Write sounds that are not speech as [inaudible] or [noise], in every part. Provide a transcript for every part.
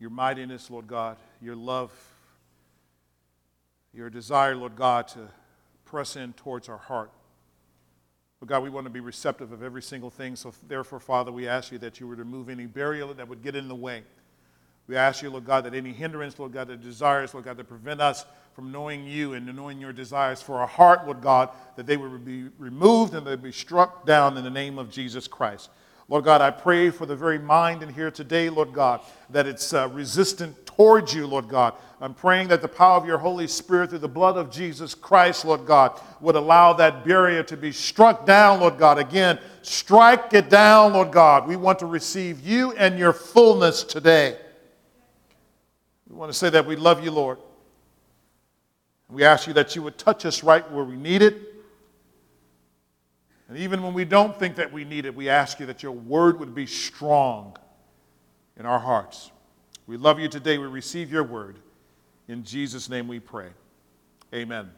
your mightiness, Lord God, your love, your desire, Lord God, to press in towards our heart. But God, we want to be receptive of every single thing. So, therefore, Father, we ask you that you would remove any barrier that would get in the way. We ask you, Lord God, that any hindrance, Lord God, that desires, Lord God, that prevent us from knowing you and knowing your desires for our heart, Lord God, that they would be removed and they would be struck down in the name of Jesus Christ. Lord God, I pray for the very mind in here today, Lord God, that it's uh, resistant towards you, Lord God. I'm praying that the power of your Holy Spirit through the blood of Jesus Christ, Lord God, would allow that barrier to be struck down, Lord God. Again, strike it down, Lord God. We want to receive you and your fullness today. We want to say that we love you, Lord. We ask you that you would touch us right where we need it. And even when we don't think that we need it, we ask you that your word would be strong in our hearts. We love you today. We receive your word. In Jesus' name we pray. Amen.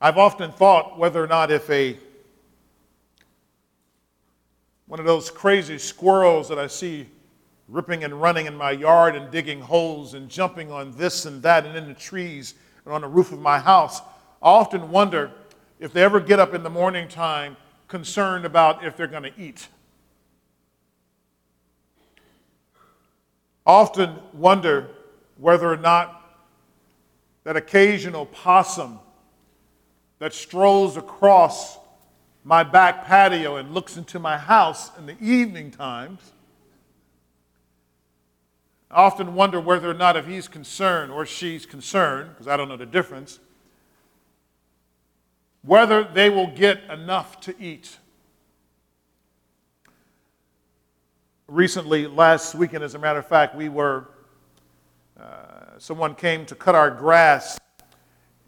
I've often thought whether or not if a one of those crazy squirrels that I see ripping and running in my yard and digging holes and jumping on this and that and in the trees and on the roof of my house, I often wonder if they ever get up in the morning time concerned about if they're going to eat. Often wonder whether or not that occasional possum that strolls across my back patio and looks into my house in the evening times. I often wonder whether or not if he's concerned or she's concerned, because I don't know the difference, whether they will get enough to eat. Recently, last weekend, as a matter of fact, we were, uh, someone came to cut our grass,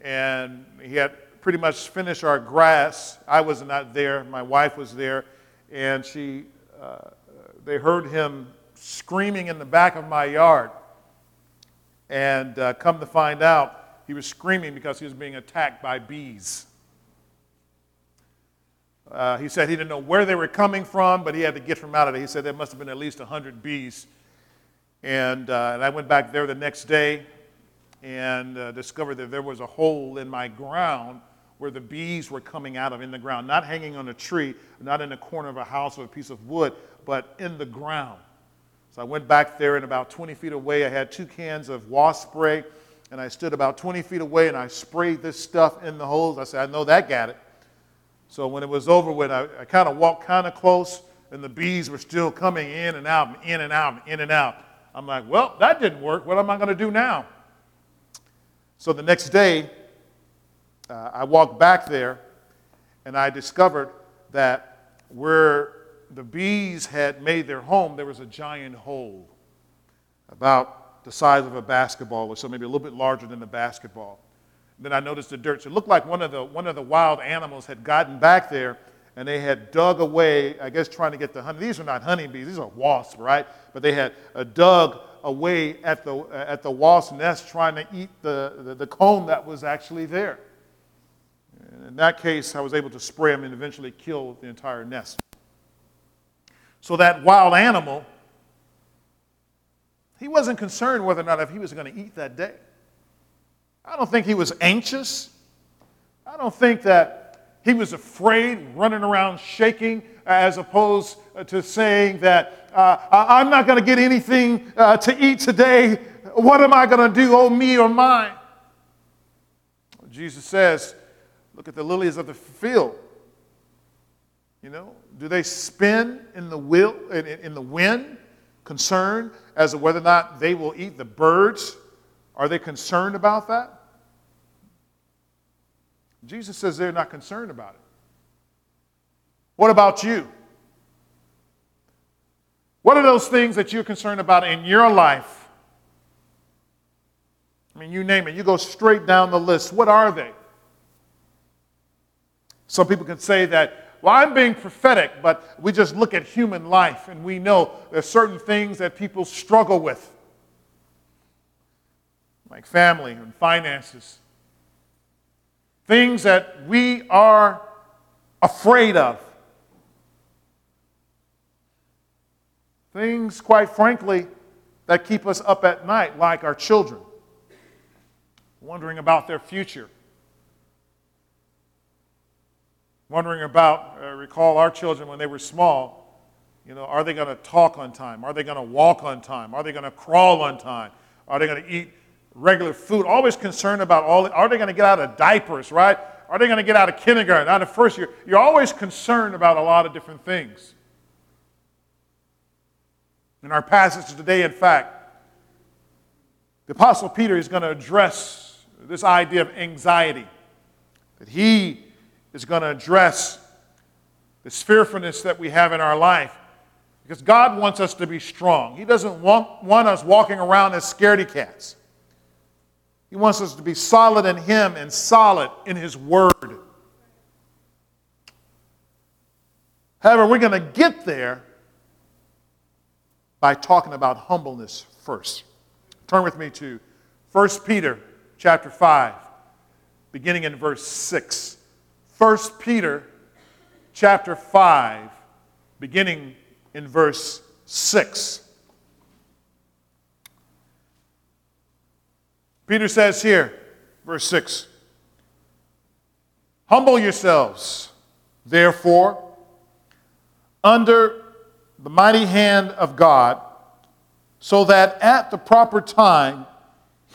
and he had pretty much finished our grass. I was not there, my wife was there, and she, uh, they heard him screaming in the back of my yard. And uh, come to find out, he was screaming because he was being attacked by bees. Uh, he said he didn't know where they were coming from, but he had to get from out of it. He said there must have been at least 100 bees. And, uh, and I went back there the next day and uh, discovered that there was a hole in my ground where the bees were coming out of in the ground, not hanging on a tree, not in the corner of a house or a piece of wood, but in the ground. So I went back there, and about 20 feet away, I had two cans of wasp spray, and I stood about 20 feet away and I sprayed this stuff in the holes. I said, I know that got it. So when it was over with, I, I kind of walked kind of close, and the bees were still coming in and out, and in and out, and in and out. I'm like, well, that didn't work. What am I going to do now? So the next day, uh, I walked back there, and I discovered that where the bees had made their home, there was a giant hole about the size of a basketball, or so maybe a little bit larger than a basketball. Then I noticed the dirt. So it looked like one of the, one of the wild animals had gotten back there and they had dug away, I guess trying to get the honey. These are not honeybees, these are wasps, right? But they had uh, dug away at the, uh, at the wasp nest trying to eat the, the, the comb that was actually there. And in that case, I was able to spray them and eventually kill the entire nest. So that wild animal, he wasn't concerned whether or not if he was going to eat that day. I don't think he was anxious. I don't think that he was afraid, running around shaking, as opposed to saying that uh, I'm not going to get anything uh, to eat today. What am I going to do, oh me or mine? Jesus says, Look at the lilies of the field. You know, do they spin in the, will, in, in the wind, concerned as to whether or not they will eat the birds? Are they concerned about that? Jesus says they're not concerned about it. What about you? What are those things that you're concerned about in your life? I mean, you name it, you go straight down the list. What are they? Some people can say that, well, I'm being prophetic, but we just look at human life and we know there's certain things that people struggle with, like family and finances, things that we are afraid of. Things, quite frankly, that keep us up at night, like our children, wondering about their future. Wondering about, uh, recall our children when they were small, you know, are they going to talk on time? Are they going to walk on time? Are they going to crawl on time? Are they going to eat regular food? Always concerned about all, are they going to get out of diapers, right? Are they going to get out of kindergarten, out of first year? You're always concerned about a lot of different things. In our passage today, in fact, the Apostle Peter is going to address this idea of anxiety, that he is going to address this fearfulness that we have in our life. Because God wants us to be strong. He doesn't want, want us walking around as scaredy cats. He wants us to be solid in Him and solid in His Word. However, we're going to get there by talking about humbleness first. Turn with me to 1 Peter chapter 5, beginning in verse 6. 1 Peter chapter 5, beginning in verse 6. Peter says here, verse 6 Humble yourselves, therefore, under the mighty hand of God, so that at the proper time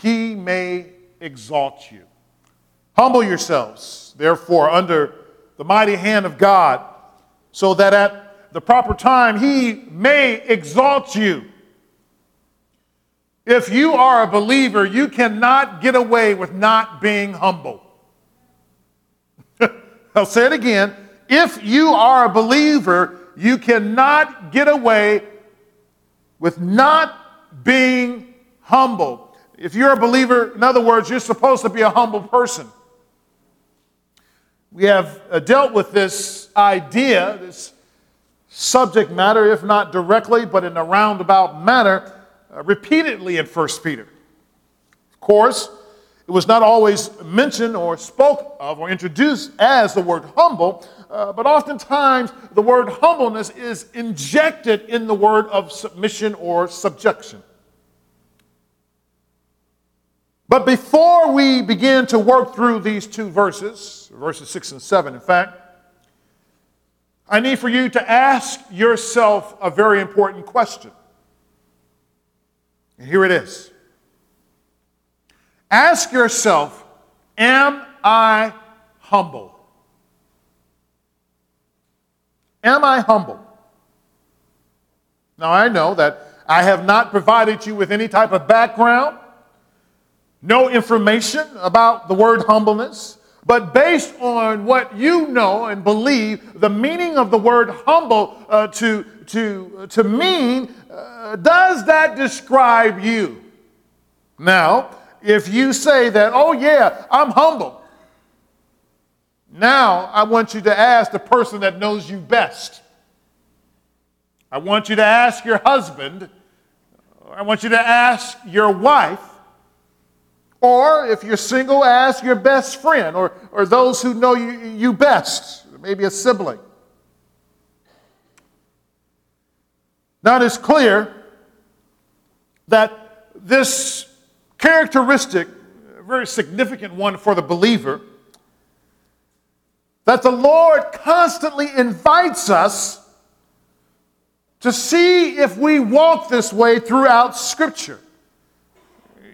he may exalt you. Humble yourselves, therefore, under the mighty hand of God, so that at the proper time he may exalt you. If you are a believer, you cannot get away with not being humble. [laughs] I'll say it again. If you are a believer, you cannot get away with not being humble. If you're a believer, in other words, you're supposed to be a humble person. We have uh, dealt with this idea, this subject matter, if not directly, but in a roundabout manner, repeatedly in 1 Peter. Of course, it was not always mentioned or spoke of or introduced as the word humble, uh, but oftentimes the word humbleness is injected in the word of submission or subjection. But before we begin to work through these two verses, verses 6 and 7, in fact, I need for you to ask yourself a very important question. And here it is Ask yourself, Am I humble? Am I humble? Now, I know that I have not provided you with any type of background, no information about the word humbleness, but based on what you know and believe, the meaning of the word humble uh, to, to, to mean uh, does that describe you? Now, if you say that, oh, yeah, I'm humble, now I want you to ask the person that knows you best. I want you to ask your husband. I want you to ask your wife. Or if you're single, ask your best friend or, or those who know you, you best, maybe a sibling. Now it is clear that this characteristic, a very significant one for the believer, that the Lord constantly invites us to see if we walk this way throughout Scripture,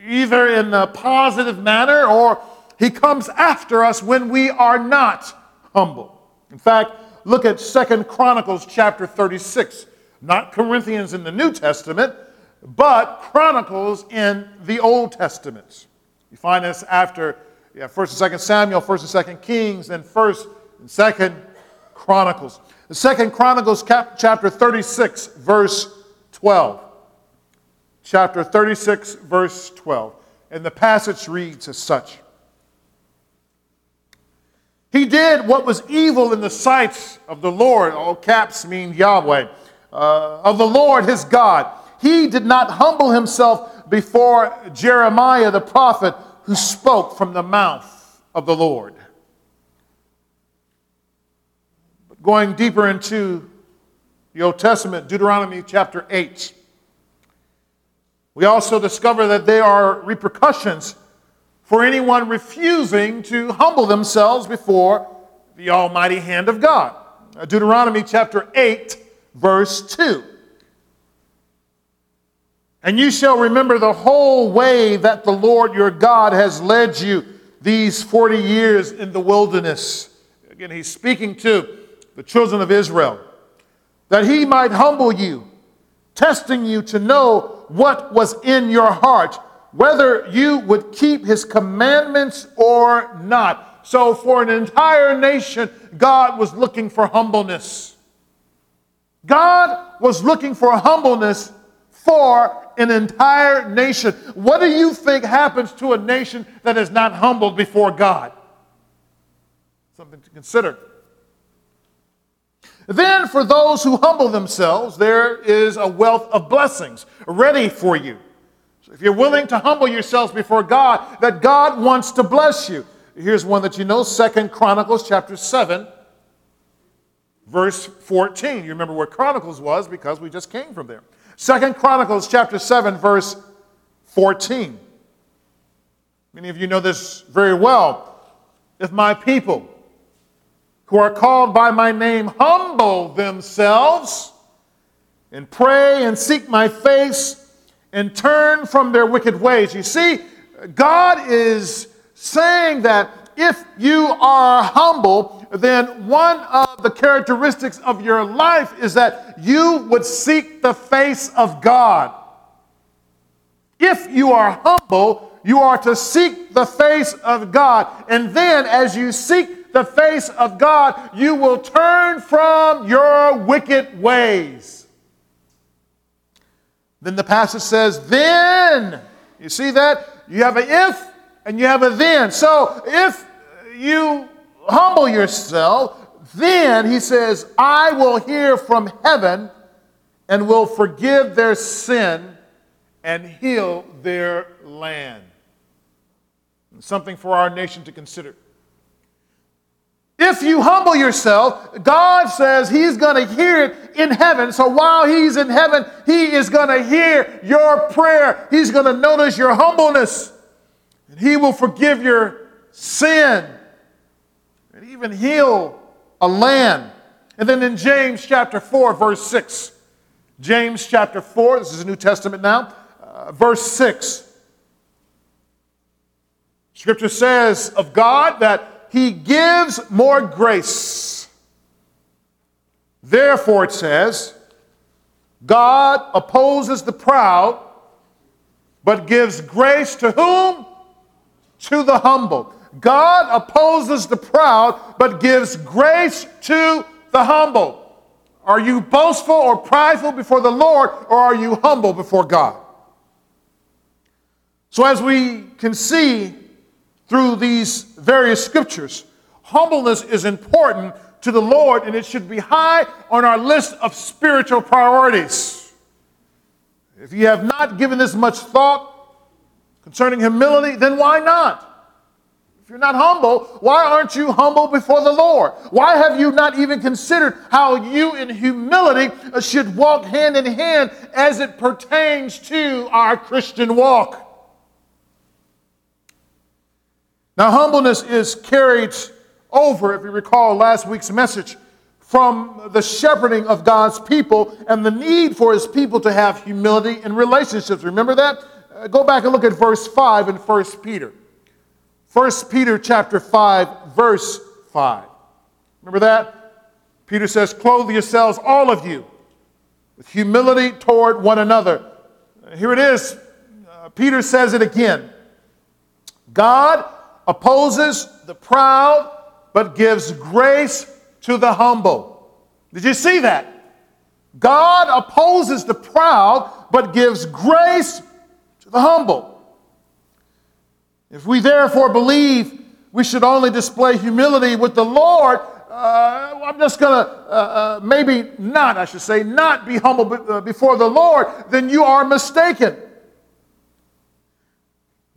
either in a positive manner or He comes after us when we are not humble. In fact, look at Second Chronicles chapter 36 not Corinthians in the New Testament, but Chronicles in the Old Testament. You find this after yeah, 1st and 2nd Samuel, 1st and 2nd Kings, then 1st and 2nd Chronicles. The 2nd Chronicles cap- chapter 36, verse 12. Chapter 36, verse 12. And the passage reads as such. He did what was evil in the sight of the Lord. All caps mean Yahweh uh, of the Lord his God. He did not humble himself before Jeremiah the prophet who spoke from the mouth of the Lord. But going deeper into the Old Testament, Deuteronomy chapter 8. We also discover that there are repercussions for anyone refusing to humble themselves before the almighty hand of God. Deuteronomy chapter 8, verse 2. And you shall remember the whole way that the Lord your God has led you these 40 years in the wilderness. Again, he's speaking to the children of Israel that he might humble you, testing you to know what was in your heart, whether you would keep his commandments or not. So, for an entire nation, God was looking for humbleness. God was looking for humbleness for an entire nation. What do you think happens to a nation that is not humbled before God? Something to consider. Then, for those who humble themselves, there is a wealth of blessings ready for you. So if you're willing to humble yourselves before God, that God wants to bless you. Here's one that you know, Second Chronicles chapter 7, verse 14. You remember where Chronicles was because we just came from there. Second Chronicles chapter 7, verse 14. Many of you know this very well. If my people who are called by my name humble themselves and pray and seek my face and turn from their wicked ways. You see, God is saying that if you are humble, then one of the characteristics of your life is that you would seek the face of God. If you are humble, you are to seek the face of God. And then, as you seek the face of God, you will turn from your wicked ways. Then the passage says, then. You see that? You have an if and you have a then. So if you humble yourself, then he says, I will hear from heaven and will forgive their sin and heal their land. Something for our nation to consider. If you humble yourself, God says He's going to hear it in heaven. So while He's in heaven, He is going to hear your prayer. He's going to notice your humbleness. And He will forgive your sin and even heal a land. And then in James chapter 4, verse 6, James chapter 4, this is New Testament now, uh, verse 6. Scripture says of God that he gives more grace. Therefore, it says, God opposes the proud, but gives grace to whom? To the humble. God opposes the proud, but gives grace to the humble. Are you boastful or prideful before the Lord, or are you humble before God? So, as we can see through these various scriptures. Humbleness is important to the Lord, and it should be high on our list of spiritual priorities. If you have not given this much thought concerning humility, then why not? If you're not humble, why aren't you humble before the Lord? Why have you not even considered how you in humility should walk hand in hand as it pertains to our Christian walk? Now, humbleness is carried over, if you recall last week's message, from the shepherding of God's people and the need for his people to have humility in relationships. Remember that? Uh, go back and look at verse 5 in 1 Peter. 1 Peter chapter 5, verse 5. Remember that? Peter says, Clothe yourselves, all of you, with humility toward one another. Here it is. Uh, Peter says it again. God opposes the proud, but gives grace to the humble. Did you see that? God opposes the proud, but gives grace to the humble. If we therefore believe we should only display humility with the Lord, uh, I'm just going to uh, uh, maybe not, I should say, not be humble uh, before the Lord, then you are mistaken.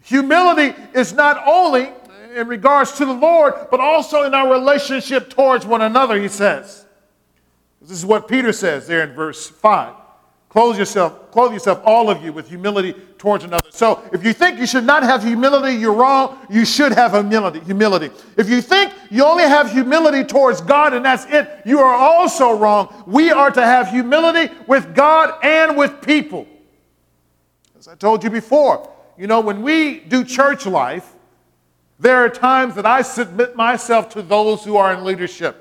Humility is not only in regards to the Lord, but also in our relationship towards one another, he says. This is what Peter says there in verse 5. Clothe yourself, clothe yourself, all of you, with humility towards another. So if you think you should not have humility, you're wrong. You should have humility. Humility. If you think you only have humility towards God and that's it, you are also wrong. We are to have humility with God and with people. As I told you before, you know, when we do church life, there are times that I submit myself to those who are in leadership.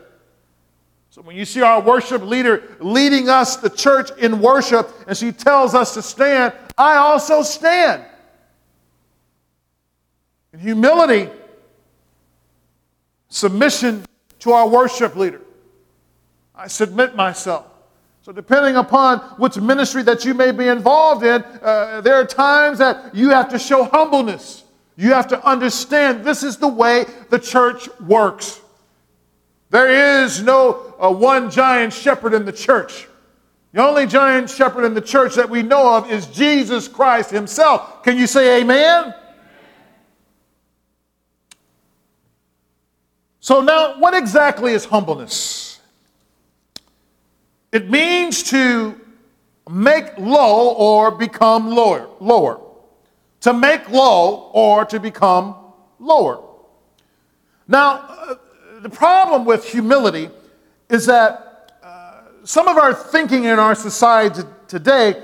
So when you see our worship leader leading us, the church, in worship, and she tells us to stand, I also stand. In humility, submission to our worship leader. I submit myself. So, depending upon which ministry that you may be involved in, uh, there are times that you have to show humbleness. You have to understand this is the way the church works. There is no uh, one giant shepherd in the church. The only giant shepherd in the church that we know of is Jesus Christ himself. Can you say amen? So, now, what exactly is humbleness? It means to make low or become lower. lower. To make low or to become lower. Now, uh, the problem with humility is that uh, some of our thinking in our society today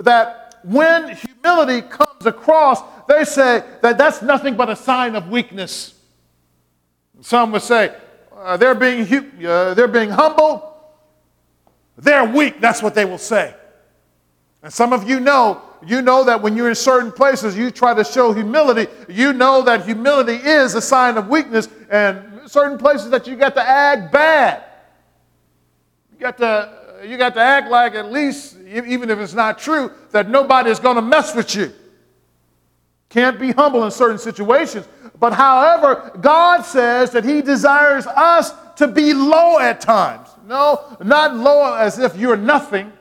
that when humility comes across, they say that that's nothing but a sign of weakness. Some would say uh, they're, being, uh, they're being humble, they're weak. That's what they will say. And some of you know, you know that when you're in certain places, you try to show humility. You know that humility is a sign of weakness, and certain places that you got to act bad. You got to, you got to act like at least, even if it's not true, that nobody is going to mess with you. Can't be humble in certain situations. But however, God says that He desires us to be low at times. No, not low as if you're nothing,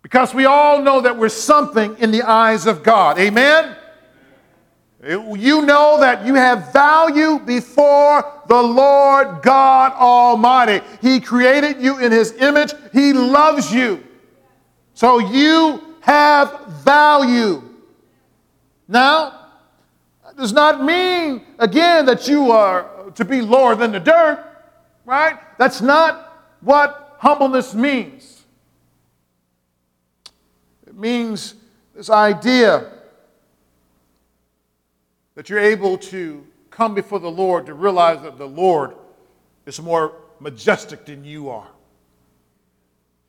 because we all know that we're something in the eyes of God. Amen? You know that you have value before the Lord God Almighty. He created you in His image, He loves you. So you have value. Now, that does not mean, again, that you are to be lower than the dirt, right? That's not what humbleness means. It means this idea that you're able to come before the Lord to realize that the Lord is more majestic than you are.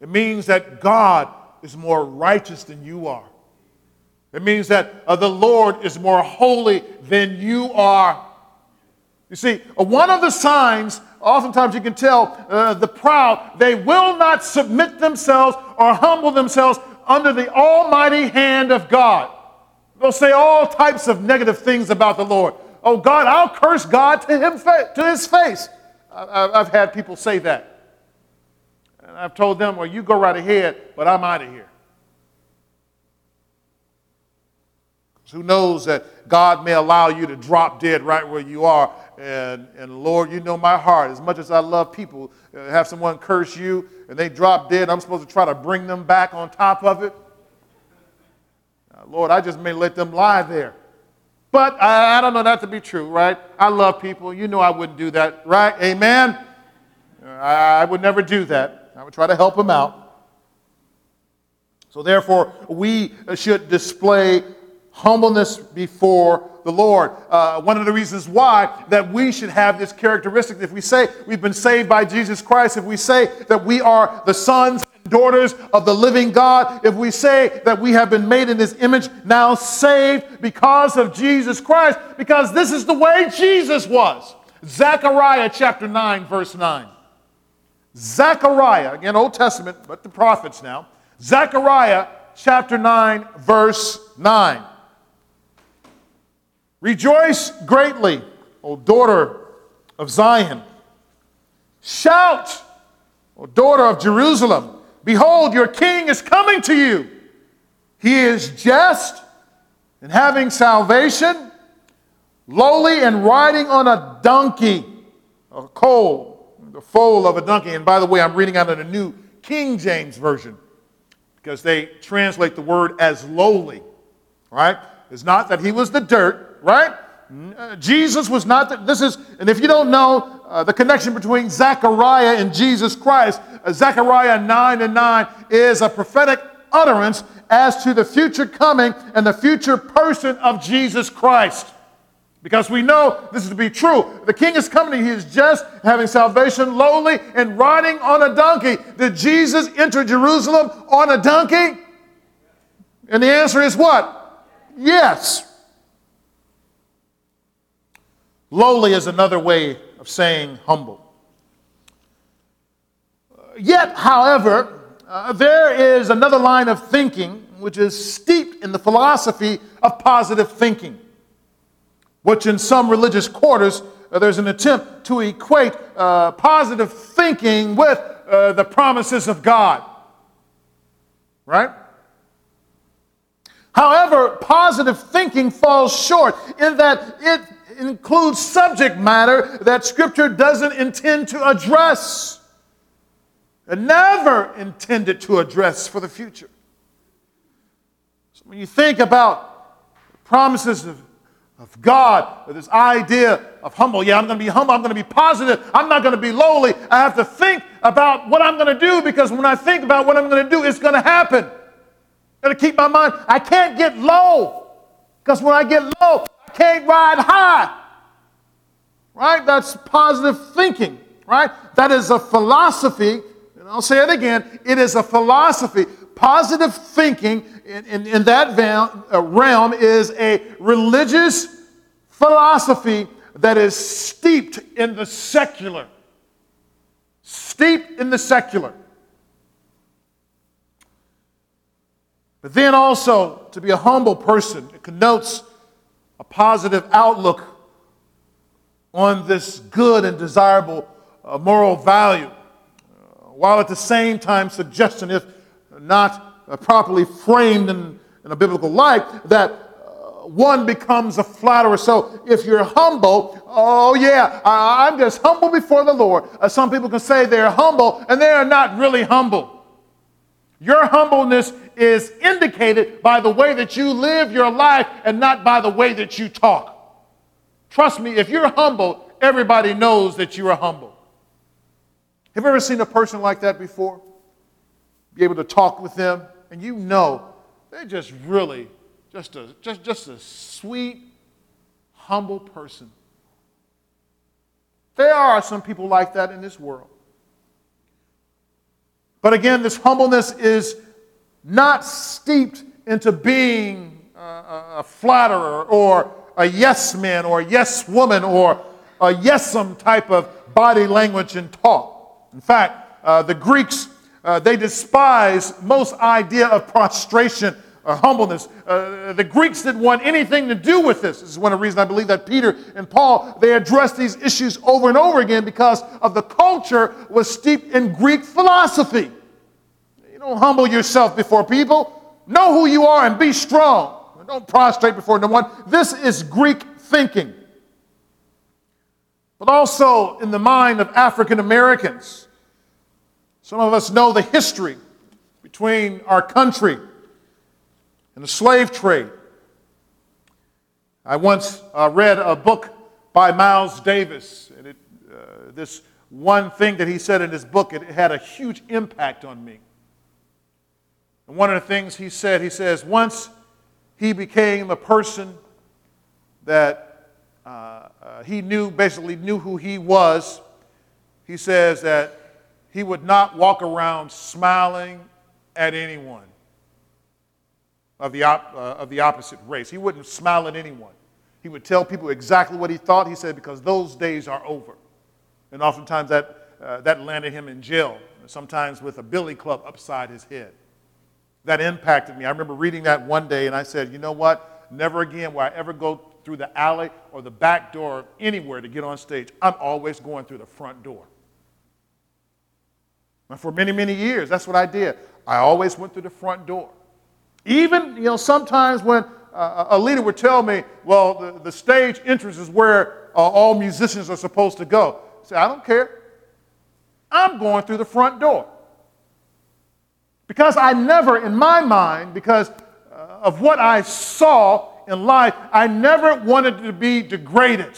It means that God is more righteous than you are. It means that uh, the Lord is more holy than you are. You see, uh, one of the signs, oftentimes you can tell uh, the proud, they will not submit themselves or humble themselves under the almighty hand of God. They'll say all types of negative things about the Lord. Oh, God, I'll curse God to, him, to his face. I've had people say that. And I've told them, well, you go right ahead, but I'm out of here. Who knows that God may allow you to drop dead right where you are. And, and Lord, you know my heart. As much as I love people, uh, have someone curse you and they drop dead, I'm supposed to try to bring them back on top of it. Lord, I just may let them lie there. But I, I, don't know that to be true, right? I love people. You know I wouldn't do that, right? Amen? I, I would never do that. I would try to help them out. So, therefore, we should display humbleness before the Lord. Uh, one of the reasons why that we should have this characteristic, if we say we've been saved by Jesus Christ, if we say that we are the sons daughters of the living God, if we say that we have been made in his image, now saved because of Jesus Christ, because this is the way Jesus was. Zechariah chapter 9, verse 9. Zechariah, again, Old Testament, but the prophets now. Zechariah chapter 9, verse 9. Rejoice greatly, O daughter of Zion. Shout, O daughter of Jerusalem. Behold, your king is coming to you. He is just and having salvation, lowly and riding on a donkey, a colt, the foal of a donkey. And by the way, I'm reading out of the New King James Version because they translate the word as lowly, right? It's not that he was the dirt, right? Uh, Jesus was not, the, this is, and if you don't know uh, the connection between Zechariah and Jesus Christ, uh, Zechariah 9 and 9 is a prophetic utterance as to the future coming and the future person of Jesus Christ. Because we know this is to be true. The king is coming, he is just having salvation lowly and riding on a donkey. Did Jesus enter Jerusalem on a donkey? And the answer is what? Yes. Lowly is another way of saying humble. Yet, however, uh, there is another line of thinking which is steeped in the philosophy of positive thinking which in some religious quarters uh, there's an attempt to equate uh, positive thinking with uh, the promises of God. Right? However, positive thinking falls short in that it includes subject matter that Scripture doesn't intend to address and never intended to address for the future. So when you think about promises of of God, this idea of humble. Yeah, I'm going to be humble. I'm going to be positive. I'm not going to be lowly. I have to think about what I'm going to do because when I think about what I'm going to do, it's going to happen. Got to keep my mind. I can't get low because when I get low, can't ride high. Right? That's positive thinking. Right? That is a philosophy. And I'll say it again. It is a philosophy. Positive thinking in, in, in that uh, realm is a religious philosophy that is steeped in the secular. Steeped in the secular. But then also, to be a humble person, it connotes a positive outlook on this good and desirable uh, moral value, uh, while at the same time suggesting, if not uh, properly framed in, in, a biblical light, that uh, one becomes a flatterer. So if you're humble, oh yeah, I, am just humble before the Lord. Uh, some people can say they're humble and they are not really humble. Your humbleness is indicated by the way that you live your life and not by the way that you talk. Trust me, if you're humble, everybody knows that you are humble. Have you ever seen a person like that before? Be able to talk with them and you know they're just really just a, just, just a sweet, humble person. There are some people like that in this world. But again, this humbleness is not steeped into being a, flatterer or a yes man or a yes woman or a yesum type of body language and talk. In fact, uh, the Greeks uh, they despise most idea of prostration or humbleness. Uh, the Greeks didn't want anything to do with this. This is one of the reasons I believe that Peter and Paul, they addressed these issues over and over again because of the culture was steeped in Greek philosophy. You don't humble yourself before people. Know who you are and be strong. Don't prostrate before no one. This is Greek thinking. But also in the mind of African Americans, some of us know the history between our country and the slave trade. I once uh, read a book by Miles Davis, and it, uh, this one thing that he said in his book, it had a huge impact on me. And one of the things he said, he says, once he became a person that uh, uh he knew, basically knew who he was, he says that he would not walk around smiling at anyone of the, op- uh, of the opposite race. He wouldn't smile at anyone. He would tell people exactly what he thought. He said, because those days are over. And oftentimes that, uh, that landed him in jail, sometimes with a billy club upside his head. That impacted me. I remember reading that one day and I said, you know what? Never again will I ever go through the alley or the back door anywhere to get on stage. I'm always going through the front door. And for many, many years, that's what I did. I always went through the front door. Even, you know, sometimes when uh, a leader would tell me, well, the, the stage entrance is where uh, all musicians are supposed to go. I say, I don't care. I'm going through the front door. Because I never, in my mind, because uh, of what I saw in life, I never wanted to be degraded.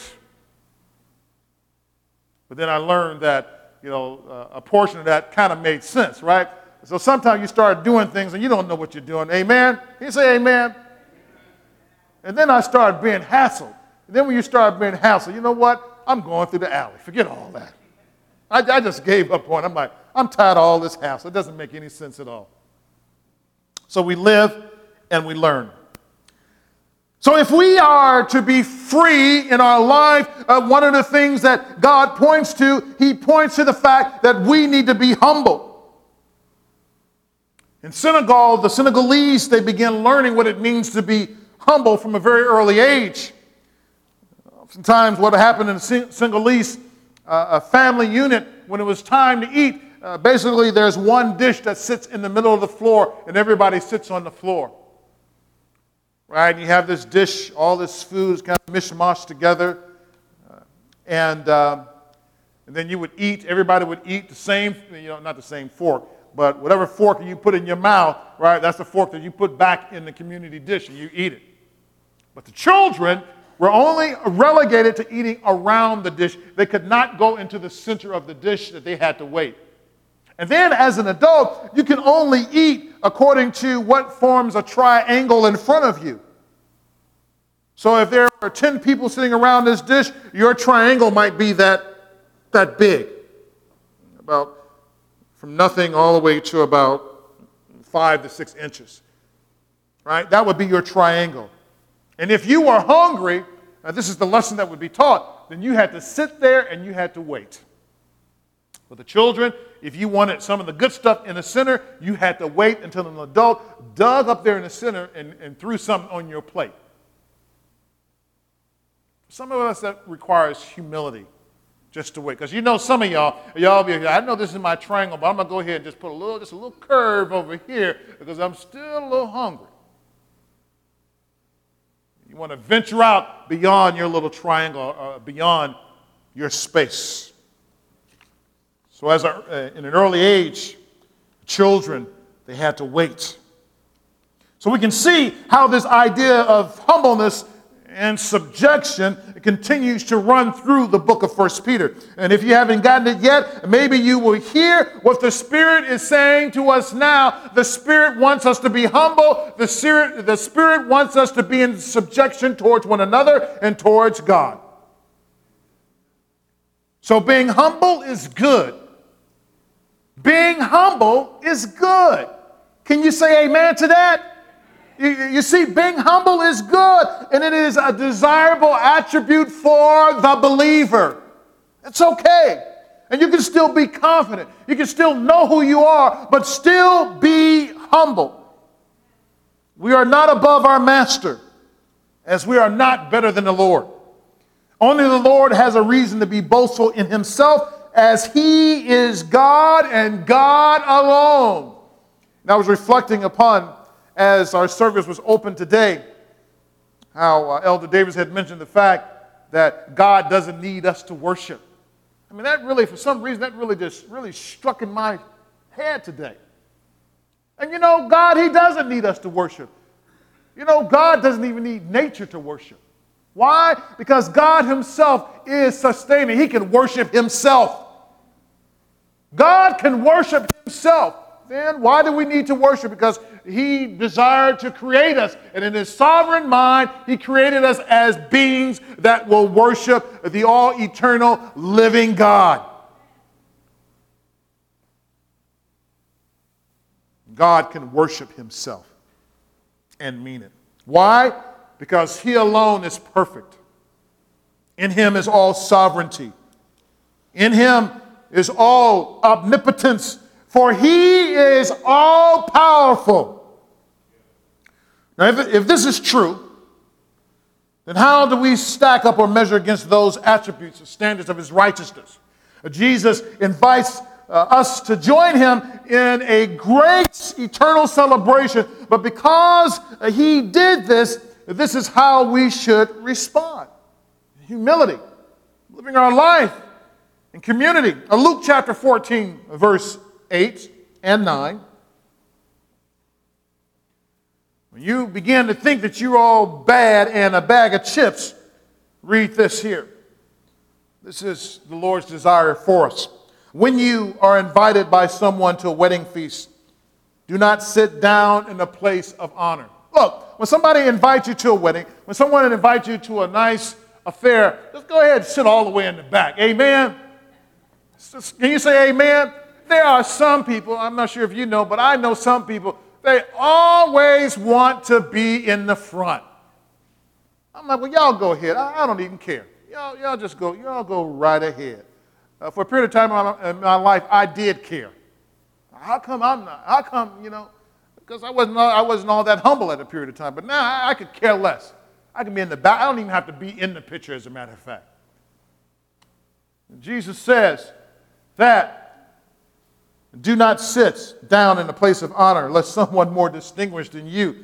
But then I learned that, you know, uh, a portion of that kind of made sense, right? So sometimes you start doing things and you don't know what you're doing. Amen? Can you say amen? And then I started being hassled. And then when you start being hassled, you know what? I'm going through the alley. Forget all that. I, I just gave up on it. I'm like, I'm tired of all this hassle. It doesn't make any sense at all. So we live and we learn. So, if we are to be free in our life, uh, one of the things that God points to, He points to the fact that we need to be humble. In Senegal, the Senegalese, they begin learning what it means to be humble from a very early age. Sometimes, what happened in the Senegalese uh, a family unit, when it was time to eat, uh, basically there's one dish that sits in the middle of the floor, and everybody sits on the floor right? And you have this dish, all this food is kind of mishmash together. Uh, and, um, and then you would eat, everybody would eat the same, you know, not the same fork, but whatever fork you put in your mouth, right, that's the fork that you put back in the community dish and you eat it. But the children were only relegated to eating around the dish. They could not go into the center of the dish that they had to wait. And then as an adult, you can only eat according to what forms a triangle in front of you. So if there are 10 people sitting around this dish, your triangle might be that, that big. About from nothing all the way to about five to six inches. Right? That would be your triangle. And if you were hungry, now this is the lesson that would be taught, then you had to sit there and you had to wait. For the children, if you wanted some of the good stuff in the center, you had to wait until an adult dug up there in the center and, and threw something on your plate. Some of us, that requires humility just to wait. Because you know, some of y'all, y'all be, I know this is my triangle, but I'm to go ahead and just put a little, just a little curve over here because I'm still a little hungry. You want to venture out beyond your little triangle, uh, beyond your space. So, as a, uh, in an early age, children, they had to wait. So, we can see how this idea of humbleness and subjection continues to run through the book of First Peter. And if you haven't gotten it yet, maybe you will hear what the Spirit is saying to us now. The Spirit wants us to be humble. The Spirit, the Spirit wants us to be in subjection towards one another and towards God. So being humble is good. Being humble is good. Can you say amen to that? You, you, see, being humble is good, and it is a desirable attribute for the believer. It's okay. And you can still be confident. You can still know who you are, but still be humble. We are not above our master, as we are not better than the Lord. Only the Lord has a reason to be boastful in himself, as he is God and God alone. And I was reflecting upon as our service was open today, how uh, Elder Davis had mentioned the fact that God doesn't need us to worship. I mean, that really, for some reason, that really just really struck in my head today. And you know, God, He doesn't need us to worship. You know, God doesn't even need nature to worship. Why? Because God Himself is sustaining. He can worship Himself. God can worship Himself. Then why do we need to worship? Because he desired to create us. And in his sovereign mind, he created us as beings that will worship the all eternal living God. God can worship himself and mean it. Why? Because he alone is perfect. In him is all sovereignty. In him is all omnipotence for he is all powerful. Now, if, if this is true, then how do we stack up or measure against those attributes and standards of his righteousness? Jesus invites uh, us to join him in a great eternal celebration, but because uh, he did this, this is how we should respond humility, living our life in community. Luke chapter 14, verse 8 and 9. When you begin to think that you're all bad and a bag of chips, read this here. This is the Lord's desire for us. When you are invited by someone to a wedding feast, do not sit down in a place of honor. Look, when somebody invites you to a wedding, when someone invites you to a nice affair, just go ahead and sit all the way in the back. Amen? Can you say amen? There are some people, I'm not sure if you know, but I know some people they always want to be in the front. I'm like, well, y'all go ahead. I, I don't even care. Y'all, y'all just go, y'all go right ahead. Uh, for a period of time in my, in my, life, I did care. How come I'm not? How come, you know, because I wasn't, I wasn't all that humble at a period of time. But now I, I could care less. I can be in the back. I don't even have to be in the picture, as a matter of fact. Jesus says that do not sit down in a place of honor, lest someone more distinguished than you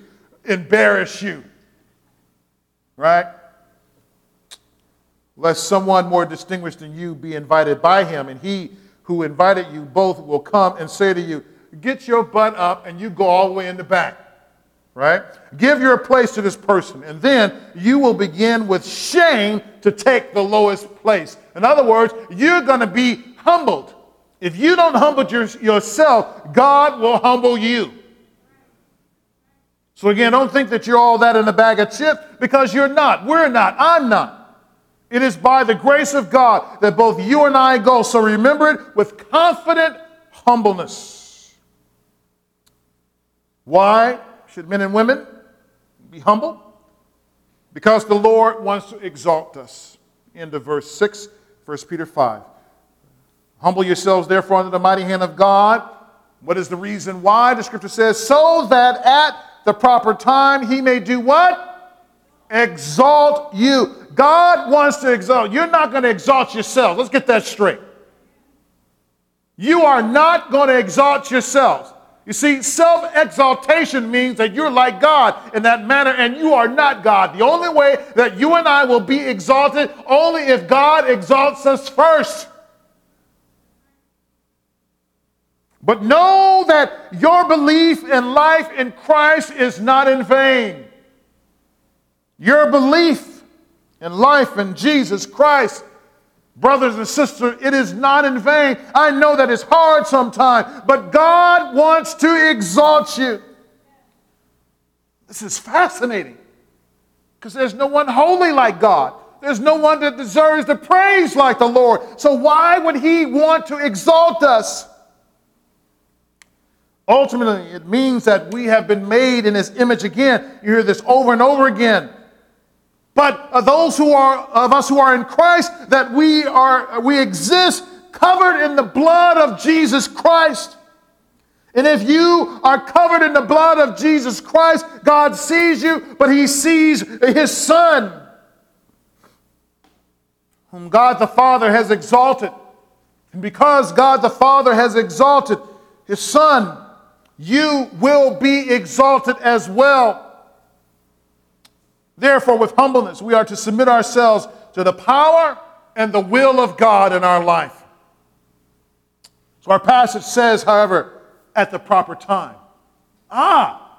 embarrass you. Right? Lest someone more distinguished than you be invited by him, and he who invited you both will come and say to you, Get your butt up, and you go all the way in the back. Right? Give your place to this person, and then you will begin with shame to take the lowest place. In other words, you're going to be humbled if you don't humble your, yourself, God will humble you. So, again, don't think that you're all that in a bag of chips because you're not. We're not. I'm not. It is by the grace of God that both you and I go. So, remember it with confident humbleness. Why should men and women be humble? Because the Lord wants to exalt us. End of verse 6, 1 Peter 5. Humble yourselves, therefore, under the mighty hand of God. What is the reason why? The scripture says, so that at the proper time he may do what? Exalt you. God wants to exalt. You're not going to exalt yourself. Let's get that straight. You are not going to exalt yourselves. You see, self exaltation means that you're like God in that manner, and you are not God. The only way that you and I will be exalted, only if God exalts us first. But know that your belief in life in Christ is not in vain. Your belief in life in Jesus Christ, brothers and sisters, it is not in vain. I know that it's hard sometimes, but God wants to exalt you. This is fascinating because there's no one holy like God. There's no one that deserves the praise like the Lord. So, why would He want to exalt us? Ultimately, it means that we have been made in his image again. You hear this over and over again. But uh, those who are of us who are in Christ, that we are we exist covered in the blood of Jesus Christ. And if you are covered in the blood of Jesus Christ, God sees you, but he sees his son, whom God the Father has exalted. And because God the Father has exalted his son, you will be exalted as well. Therefore, with humbleness, we are to submit ourselves to the power and the will of God in our life. So, our passage says, however, at the proper time. Ah,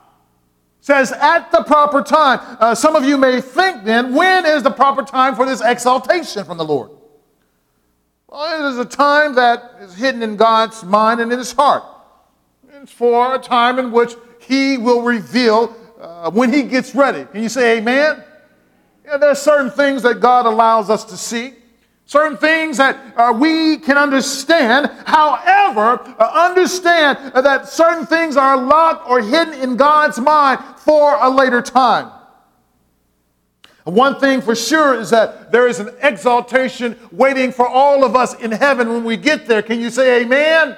says at the proper time. Uh, some of you may think then, when is the proper time for this exaltation from the Lord? Well, it is a time that is hidden in God's mind and in his heart for a time in which He will reveal uh, when He gets ready. Can you say amen? Yeah, there are certain things that God allows us to see, certain things that uh, we can understand. However, uh, understand that certain things are locked or hidden in God's mind for a later time. One thing for sure is that there is an exaltation waiting for all of us in heaven when we get there. Can you say amen?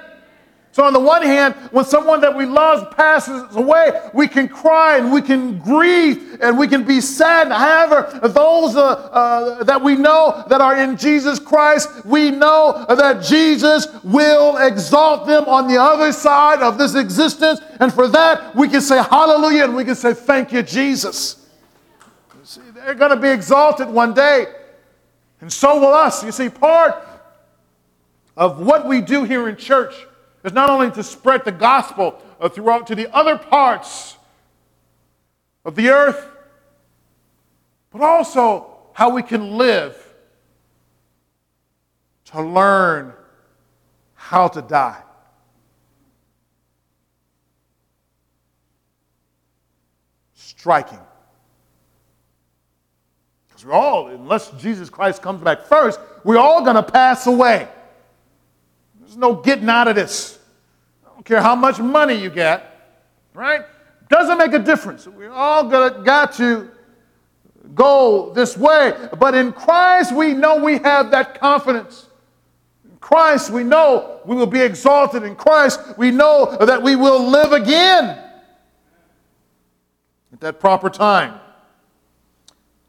So, on the one hand, when someone that we love passes away, we can cry and we can grieve and we can be sad. However, those uh, uh, that we know that are in Jesus Christ, we know that Jesus will exalt them on the other side of this existence. And for that, we can say hallelujah and we can say thank you, Jesus. See, they're going to be exalted one day. And so will us. You see, part of what we do here in church is not only to spread the gospel uh, throughout to the other parts of the earth, but also how we can live to learn how to die. Striking. Because we're all, unless Jesus Christ comes back first, we're all going to pass away. There's no getting out of this. I don't care how much money you get, right? Doesn't make a difference. We all got, got to go this way. But in Christ, we know we have that confidence. In Christ, we know we will be exalted. In Christ, we know that we will live again at that proper time.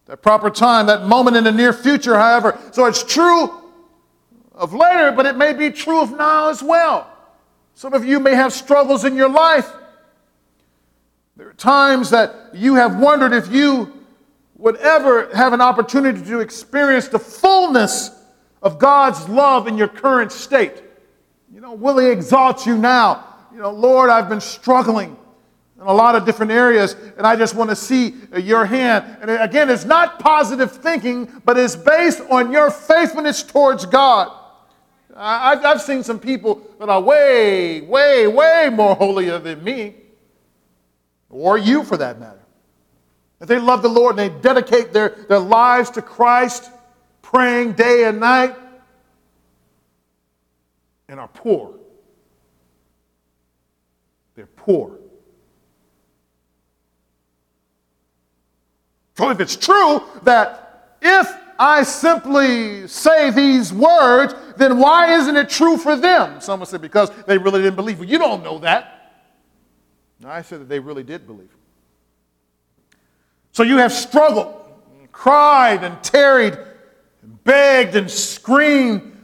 That proper time, that moment in the near future, however. So it's true of later, but it may be true of now as well. Some of you may have struggles in your life. There are times that you have wondered if you would ever have an opportunity to experience the fullness of God's love in your current state. You know, will He exalt you now? You know, Lord, I've been struggling in a lot of different areas, and I just want to see your hand. And again, it's not positive thinking, but it's based on your faithfulness towards God. I've, I've seen some people that are way, way, way more holier than me, or you for that matter. That they love the Lord and they dedicate their, their lives to Christ, praying day and night, and are poor. They're poor. So if it's true that if I simply say these words, then why isn't it true for them? Someone said, because they really didn't believe. Well, you don't know that. No, I said that they really did believe. So you have struggled, and cried, and tarried, and begged, and screamed,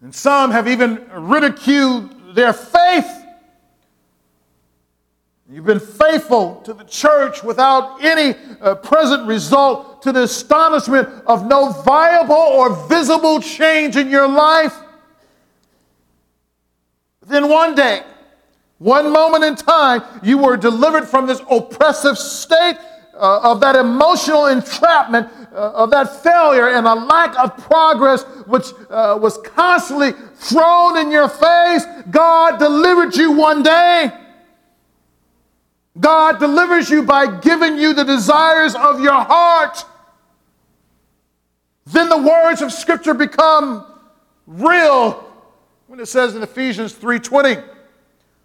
and some have even ridiculed their faith. You've been faithful to the church without any uh, present result, to the astonishment of no viable or visible change in your life. Then one day, one moment in time, you were delivered from this oppressive state uh, of that emotional entrapment, uh, of that failure, and a lack of progress which uh, was constantly thrown in your face, God delivered you one day. God delivers you by giving you the desires of your heart. Then the words of Scripture become real when it says in Ephesians 3:20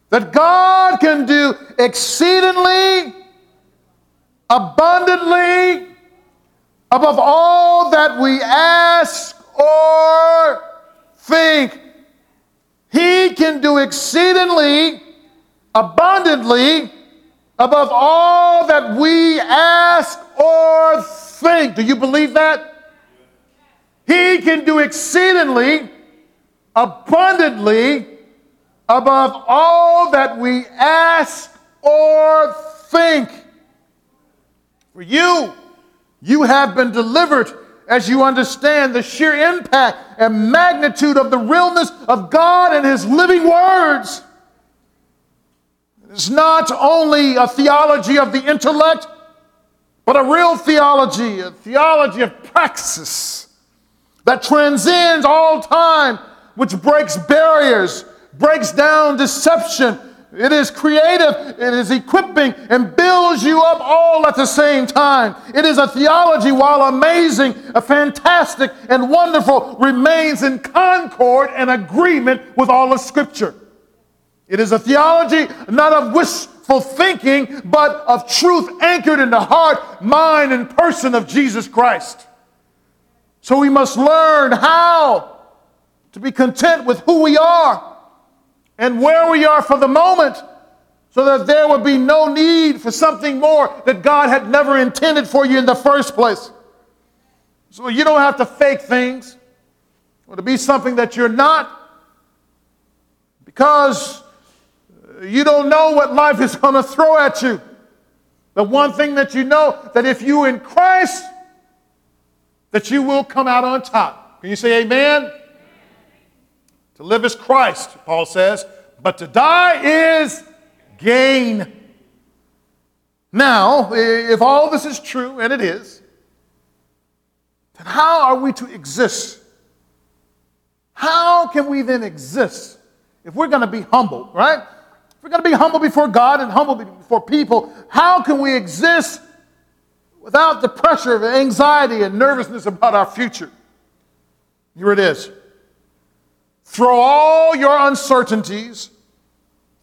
that God can do exceedingly abundantly above all that we ask or think. He can do exceedingly abundantly above all that we ask or think. Do you believe that? He can do exceedingly abundantly above all that we ask or think. For you, you have been delivered as you understand the sheer impact and magnitude of the realness of God and His living words. It's not only a theology of the intellect, but a real theology, a theology of praxis that transcends all time, which breaks barriers, breaks down deception, it is creative, it is equipping, and builds you up all at the same time. It is a theology, while amazing, a fantastic, and wonderful, remains in concord and agreement with all of Scripture. It is a theology not of wishful thinking, but of truth anchored in the heart, mind, and person of Jesus Christ. So we must learn how to be content with who we are and where we are for the moment so that there would be no need for something more that God had never intended for you in the first place. So you don't have to fake things or to be something that you're not because you don't know what life is going to throw at you. The one thing that you know that if you in Christ that you will come out on top. Can you say amen? To live is Christ, Paul says, but to die is gain. Now, if all this is true, and it is, then how are we to exist? How can we then exist if we're going to be humble, right? We're going to be humble before God and humble before people, how can we exist without the pressure of anxiety and nervousness about our future? Here it is. Throw all your uncertainties,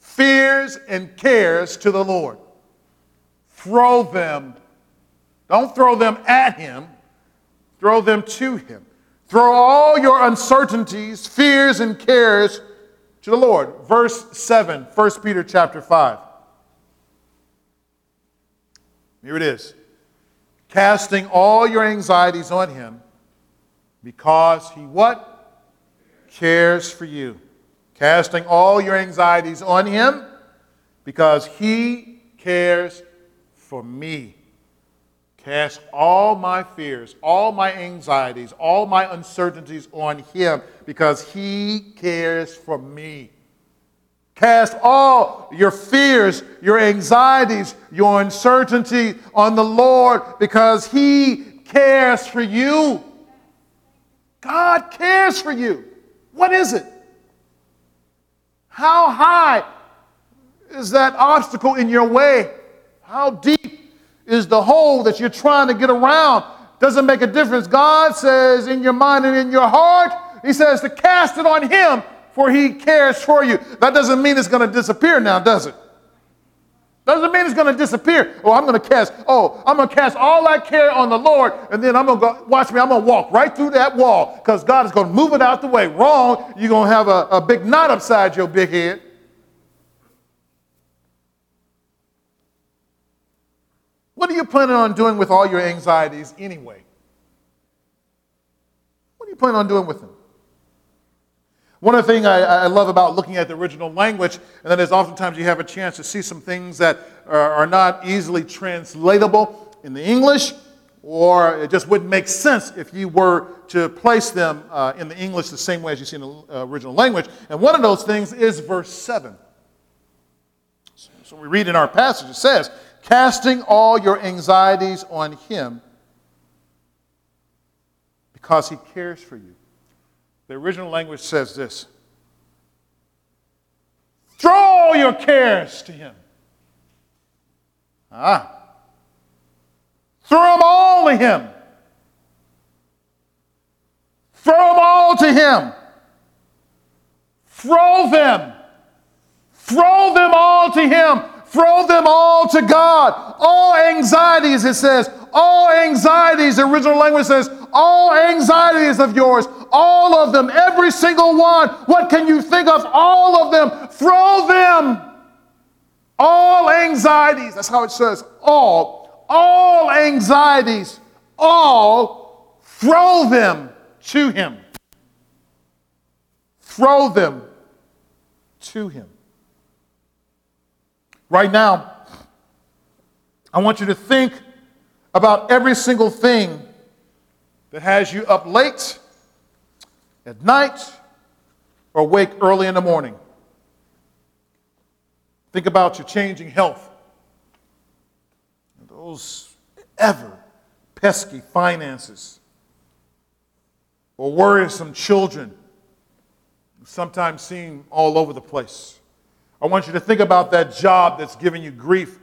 fears, and cares to the Lord. Throw them. Don't throw them at Him, throw them to Him. Throw all your uncertainties, fears, and cares to the Lord. Verse 7, 1 Peter chapter 5. Here it is. Casting all your anxieties on him because he what? Cares for you. Casting all your anxieties on him because he cares for me. Cast all my fears, all my anxieties, all my uncertainties on Him because He cares for me. Cast all your fears, your anxieties, your uncertainty on the Lord because He cares for you. God cares for you. What is it? How high is that obstacle in your way? How deep is the hole that you're trying to get around. Doesn't make a difference. God says in your mind and in your heart, He says to cast it on Him, for He cares for you. That doesn't mean it's going to disappear now, does it? Doesn't mean it's going to disappear. Oh, I'm going to cast, oh, I'm going to cast all I care on the Lord, and then I'm going to go, watch me, I'm going to walk right through that wall because God is going to move it out the way. Wrong, you're going to have a, a big knot upside your big head. What are you planning on doing with all your anxieties anyway? What are you planning on doing with them? One of the things I, I, love about looking at the original language, and that is oftentimes you have a chance to see some things that are, are not easily translatable in the English, or it just wouldn't make sense if you were to place them uh, in the English the same way as you see in the uh, original language. And one of those things is verse 7. So we read in our passage, it says, casting all your anxieties on Him because He cares for you. The original language says this throw all your cares to Him. Ah. Throw them all to Him. Throw them all to Him. Throw them. Throw them all to Him. Throw them all to God. All anxieties, it says, all anxieties, the original language says, all anxieties of yours, all of them, every single one. What can you think of? All of them. Throw them. All anxieties, that's how it says, all, all anxieties, all, throw them to Him. Throw them to Him. Right now, I want you to think about every single thing that has you up late at night or awake early in the morning. Think about your changing health. Those ever pesky finances or worrisome children sometimes seem all over the place. I want you to think about that job that's giving you grief,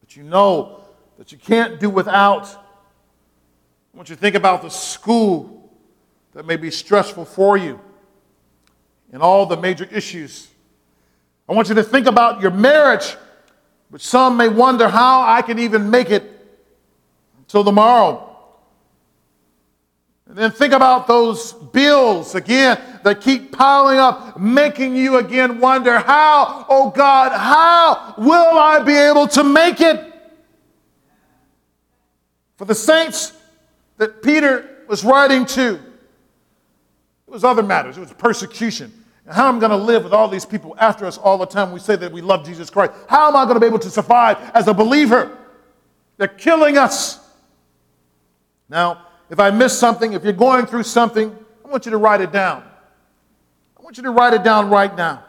that you know that you can't do without. I want you to think about the school that may be stressful for you and all the major issues. I want you to think about your marriage, which some may wonder how I can even make it until tomorrow. And then think about those bills again that keep piling up, making you again wonder how, oh God, how will I be able to make it? For the saints that Peter was writing to, it was other matters, it was persecution. And how am I'm going to live with all these people after us all the time we say that we love Jesus Christ. How am I going to be able to survive as a believer? They're killing us. Now, if I miss something, if you're going through something, I want you to write it down. I want you to write it down right now.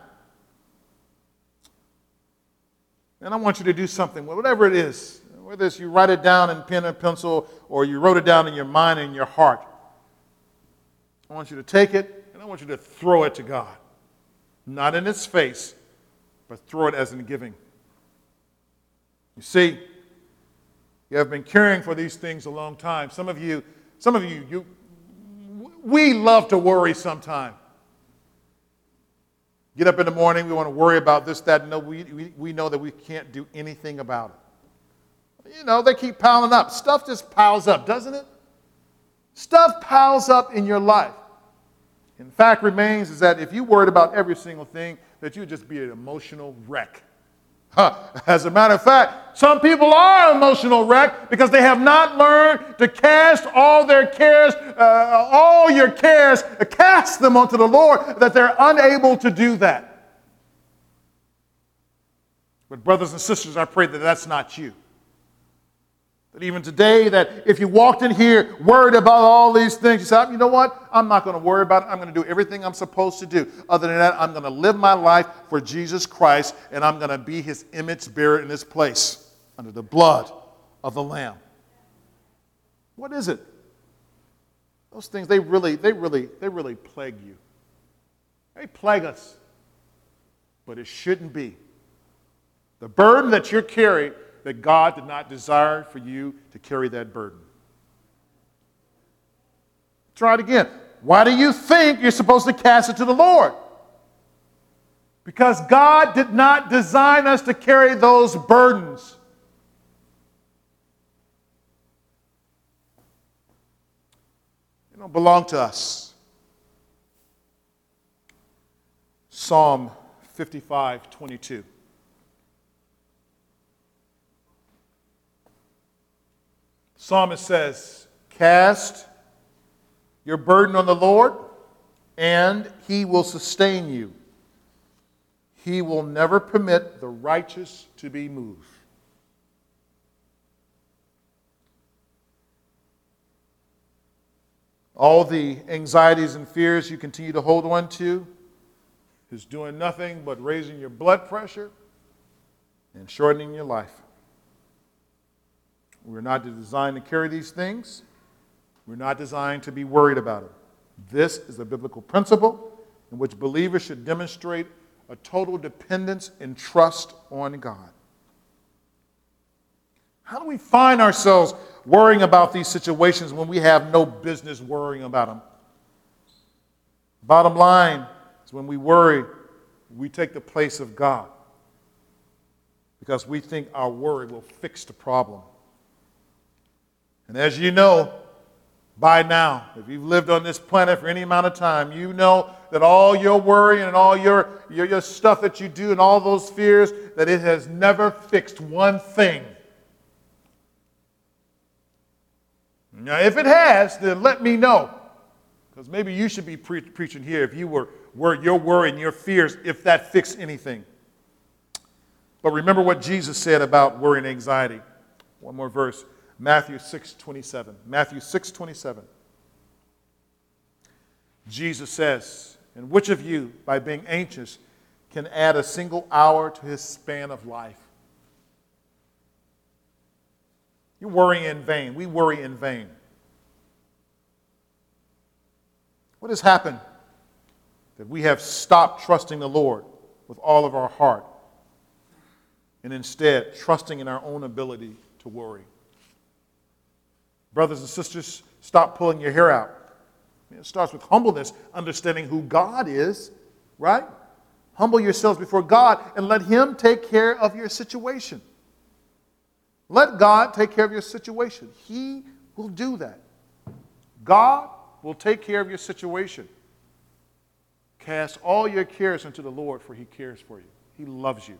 And I want you to do something, whatever it is, whether it's you write it down in pen and pencil or you wrote it down in your mind and your heart. I want you to take it and I want you to throw it to God. Not in its face, but throw it as in giving. You see, you have been caring for these things a long time. Some of you, some of you, you we love to worry sometimes. Get up in the morning, we want to worry about this, that. And no, we, we, we know that we can't do anything about it. You know, they keep piling up. Stuff just piles up, doesn't it? Stuff piles up in your life. And the fact, remains is that if you worried about every single thing, that you'd just be an emotional wreck. As a matter of fact, some people are emotional wreck because they have not learned to cast all their cares, uh, all your cares, uh, cast them onto the Lord, that they're unable to do that. But, brothers and sisters, I pray that that's not you. That even today, that if you walked in here worried about all these things, you said, you know what? I'm not going to worry about it. I'm going to do everything I'm supposed to do. Other than that, I'm going to live my life for Jesus Christ, and I'm going to be his image bearer in this place under the blood of the Lamb. What is it? Those things, they really, they really, they really plague you. They plague us. But it shouldn't be. The burden that you're carrying that God did not desire for you to carry that burden. Try it again. Why do you think you're supposed to cast it to the Lord? Because God did not design us to carry those burdens. They don't belong to us. Psalm 55 22. Psalmist says, Cast your burden on the Lord, and he will sustain you. He will never permit the righteous to be moved. All the anxieties and fears you continue to hold on to is doing nothing but raising your blood pressure and shortening your life. We're not designed to carry these things. We're not designed to be worried about it. This is a biblical principle in which believers should demonstrate a total dependence and trust on God. How do we find ourselves worrying about these situations when we have no business worrying about them? Bottom line is when we worry, we take the place of God because we think our worry will fix the problem. And as you know, by now, if you've lived on this planet for any amount of time, you know that all your worry and all your, your, your stuff that you do and all those fears, that it has never fixed one thing. Now, if it has, then let me know. Because maybe you should be pre- preaching here if you were, were your worry and your fears, if that fixed anything. But remember what Jesus said about worry and anxiety. One more verse. Matthew 6 27. Matthew 6 27. Jesus says, And which of you, by being anxious, can add a single hour to his span of life? You worry in vain. We worry in vain. What has happened? That we have stopped trusting the Lord with all of our heart and instead trusting in our own ability to worry. Brothers and sisters, stop pulling your hair out. It starts with humbleness, understanding who God is, right? Humble yourselves before God and let Him take care of your situation. Let God take care of your situation. He will do that. God will take care of your situation. Cast all your cares into the Lord, for He cares for you. He loves you.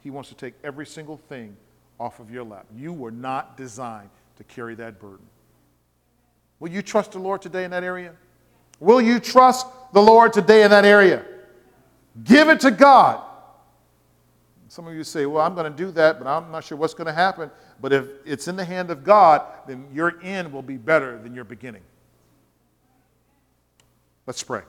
He wants to take every single thing off of your lap. You were not designed to carry that burden. Will you trust the Lord today in that area? Will you trust the Lord today in that area? Give it to God. Some of you say, Well, I'm going to do that, but I'm not sure what's going to happen. But if it's in the hand of God, then your end will be better than your beginning. Let's pray.